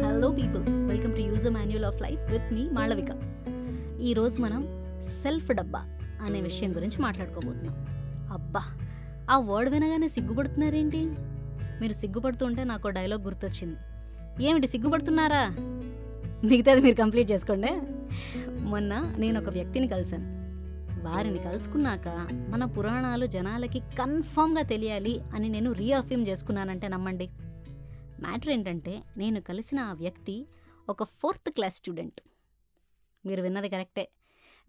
Hello people welcome to use manual of life with me Malavika ఈరోజు మనం self డబ్బా అనే విషయం గురించి మాట్లాడుకోబోతున్నాం. అబ్బా ఆ వర్డ్ వినగానే సిగ్గుపడుతున్నారేంటి? మీరు సిగ్గుపడుతుంటే నాకు డైలాగ్ గుర్తొచ్చింది. ఏమిటి సిగ్గుపడుతున్నారా? మిగతాది మీరు కంప్లీట్ చేసుకోండి. మొన్న నేను ఒక వ్యక్తిని కలిశాను. వారిని కలుసుకున్నాక మన పురాణాలు జనాలకి కన్ఫామ్గా తెలియాలి అని నేను రీఅఫ్యూమ్ చేసుకున్నానంటే నమ్మండి. మ్యాటర్ ఏంటంటే నేను కలిసిన ఆ వ్యక్తి ఒక ఫోర్త్ క్లాస్ స్టూడెంట్. మీరు విన్నది కరెక్టే.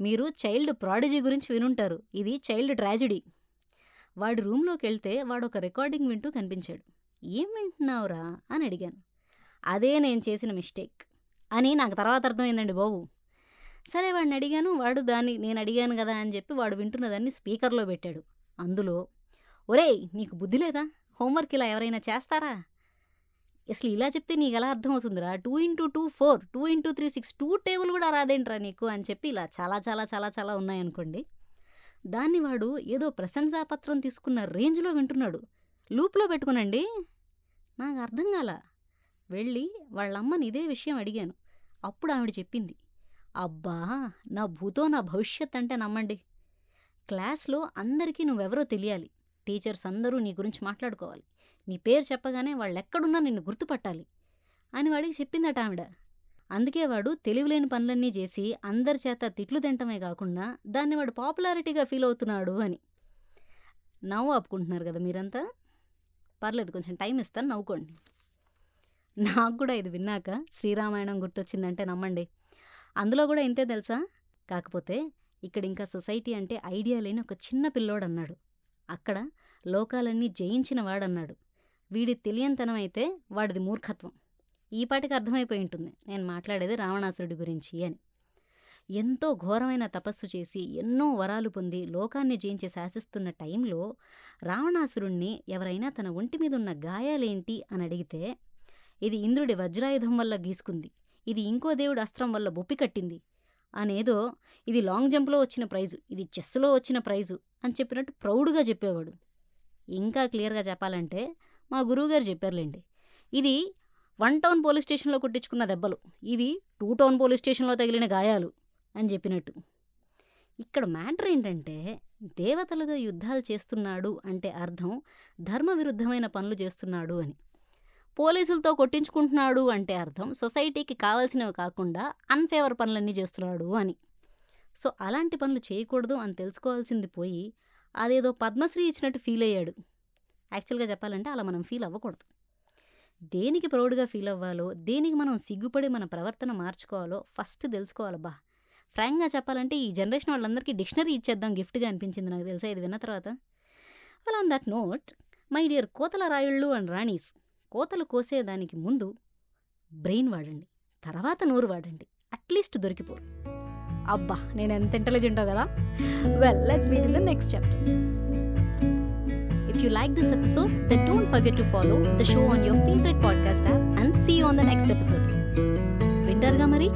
మీరు చైల్డ్ ప్రాడిజీ గురించి వినుంటారు. ఇది చైల్డ్ ట్రాజిడీ. వాడి రూమ్లోకి వెళ్తే వాడు ఒక రికార్డింగ్ వింటూ కనిపించాడు. ఏం వింటున్నావురా? అని అడిగాను. అదే నేను చేసిన మిస్టేక్. అని నాకు తర్వాత అర్థమైందండి బాబు. సరే వాడిని అడిగాను. వాడు దాన్ని నేను అడిగాను కదా అని చెప్పి వాడు వింటున్నదాన్ని స్పీకర్లో పెట్టాడు. అందులో ఒరేయ్ నీకు బుద్ధి లేదా? హోంవర్క్ ఇలా ఎవరైనా చేస్తారా? అసలు ఇలా చెప్తే నీకు ఎలా అర్థమవుతుందిరా? Two into two four two into three six two table కూడా రాదేంట్రా నీకు అని చెప్పి ఇలా చాలా చాలా చాలా చాలా ఉన్నాయనుకోండి. దాన్ని వాడు ఏదో ప్రశంసాపత్రం తీసుకున్న రేంజ్లో వింటున్నాడు. లూప్లో పెట్టుకునండి. నాకు అర్థం కాల. వెళ్ళి వాళ్ళమ్మని ఇదే విషయం అడిగాను. అప్పుడు ఆవిడ చెప్పింది. అబ్బా నా భూతో నా భవిష్యత్ అంటే నమ్మండి. క్లాస్లో అందరికీ నువ్వెవరో తెలియాలి. టీచర్స్ అందరూ నీ గురించి మాట్లాడుకోవాలి. నీ పేరు చెప్పగానే వాళ్ళెక్కడున్నా నిన్ను గుర్తుపట్టాలి అని వాడికి చెప్పిందట ఆవిడ. అందుకే వాడు తెలివిలేని పనులన్నీ చేసి అందరి చేత తిట్లు తింటమే కాకుండా దాన్ని వాడు పాపులారిటీగా ఫీల్ అవుతున్నాడు అని. నవ్వు ఆపుకుంటున్నారు కదా మీరంతా? పర్లేదు కొంచెం టైం ఇస్తాను నవ్వుకోండి. నాకు కూడా ఇది విన్నాక శ్రీరామాయణం గుర్తొచ్చిందంటే నమ్మండి. అందులో కూడా ఇంతే తెలుసా? కాకపోతే ఇక్కడ ఇంకా సొసైటీ అంటే ఐడియా లేని ఒక చిన్న పిల్లోడన్నాడు. అక్కడ లోకాలన్నీ జయించిన వాడన్నాడు. వీడి తెలియంతనం అయితే వాడిది మూర్ఖత్వం. ఈ పాటికి అర్థమైపోయి ఉంటుంది. నేను మాట్లాడేది రావణాసురుడి గురించి అని. ఎంతో ఘోరమైన తపస్సు చేసి ఎన్నో వరాలు పొంది లోకాన్ని జయించి శాసిస్తున్న టైంలో రావణాసురుణ్ణి ఎవరైనా తన ఒంటి మీద ఉన్న గాయాలేంటి అని అడిగితే ఇది ఇంద్రుడి వజ్రాయుధం వల్ల గీసుకుంది. ఇది ఇంకో దేవుడి అస్త్రం వల్ల బొప్పి కట్టింది. అనేదో ఇది లాంగ్ జంప్లో వచ్చిన ప్రైజు ఇది చెస్సులో వచ్చిన ప్రైజు అని చెప్పినట్టు ప్రౌడ్గా చెప్పేవాడు. ఇంకా క్లియర్గా చెప్పాలంటే మా గురువుగారు చెప్పారులేండి. ఇది వన్ టౌన్ పోలీస్ స్టేషన్లో కొట్టించుకున్న దెబ్బలు. ఇవి టూ టౌన్ పోలీస్ స్టేషన్లో తగిలిన గాయాలు అని చెప్పినట్టు. ఇక్కడ మ్యాటర్ ఏంటంటే దేవతలతో యుద్ధాలు చేస్తున్నాడు అంటే అర్థం ధర్మ విరుద్ధమైన పనులు చేస్తున్నాడు అని. పోలీసులతో కొట్టించుకుంటున్నాడు అంటే అర్థం సొసైటీకి కావాల్సినవి కాకుండా అన్ఫేవర్ పనులన్నీ చేస్తున్నాడు అని. సో అలాంటి పనులు చేయకూడదు అని తెలుసుకోవాల్సింది పోయి అదేదో పద్మశ్రీ ఇచ్చినట్టు ఫీల్ అయ్యాడు. యాక్చువల్గా చెప్పాలంటే అలా మనం ఫీల్ అవ్వకూడదు. దేనికి ప్రౌడ్గా ఫీల్ అవ్వాలో దేనికి మనం సిగ్గుపడి మన ప్రవర్తన మార్చుకోవాలో ఫస్ట్ తెలుసుకోవాలబ్బా ఫ్రాంక్గా చెప్పాలంటే ఈ జనరేషన్ వాళ్ళందరికీ డిక్షనరీ ఇచ్చేద్దాం గిఫ్ట్గా అనిపించింది నాకు తెలుసా ఇది విన్న తర్వాత. Well on that note my dear కోతల రాయుళ్ళు అండ్ రాణీస్ కోతలు కోసేదానికి ముందు బ్రెయిన్ వాడండి తర్వాత నోరు వాడండి అట్లీస్ట్ దొరికిపోరు. అబ్బా నేను ఎంత ఇంటెలిజెంటో కదా. Well let's meet in the next chapter If you like this episode, then don't forget to follow the show on your favorite podcast app and see you on the next episode. వింటారుగా మరి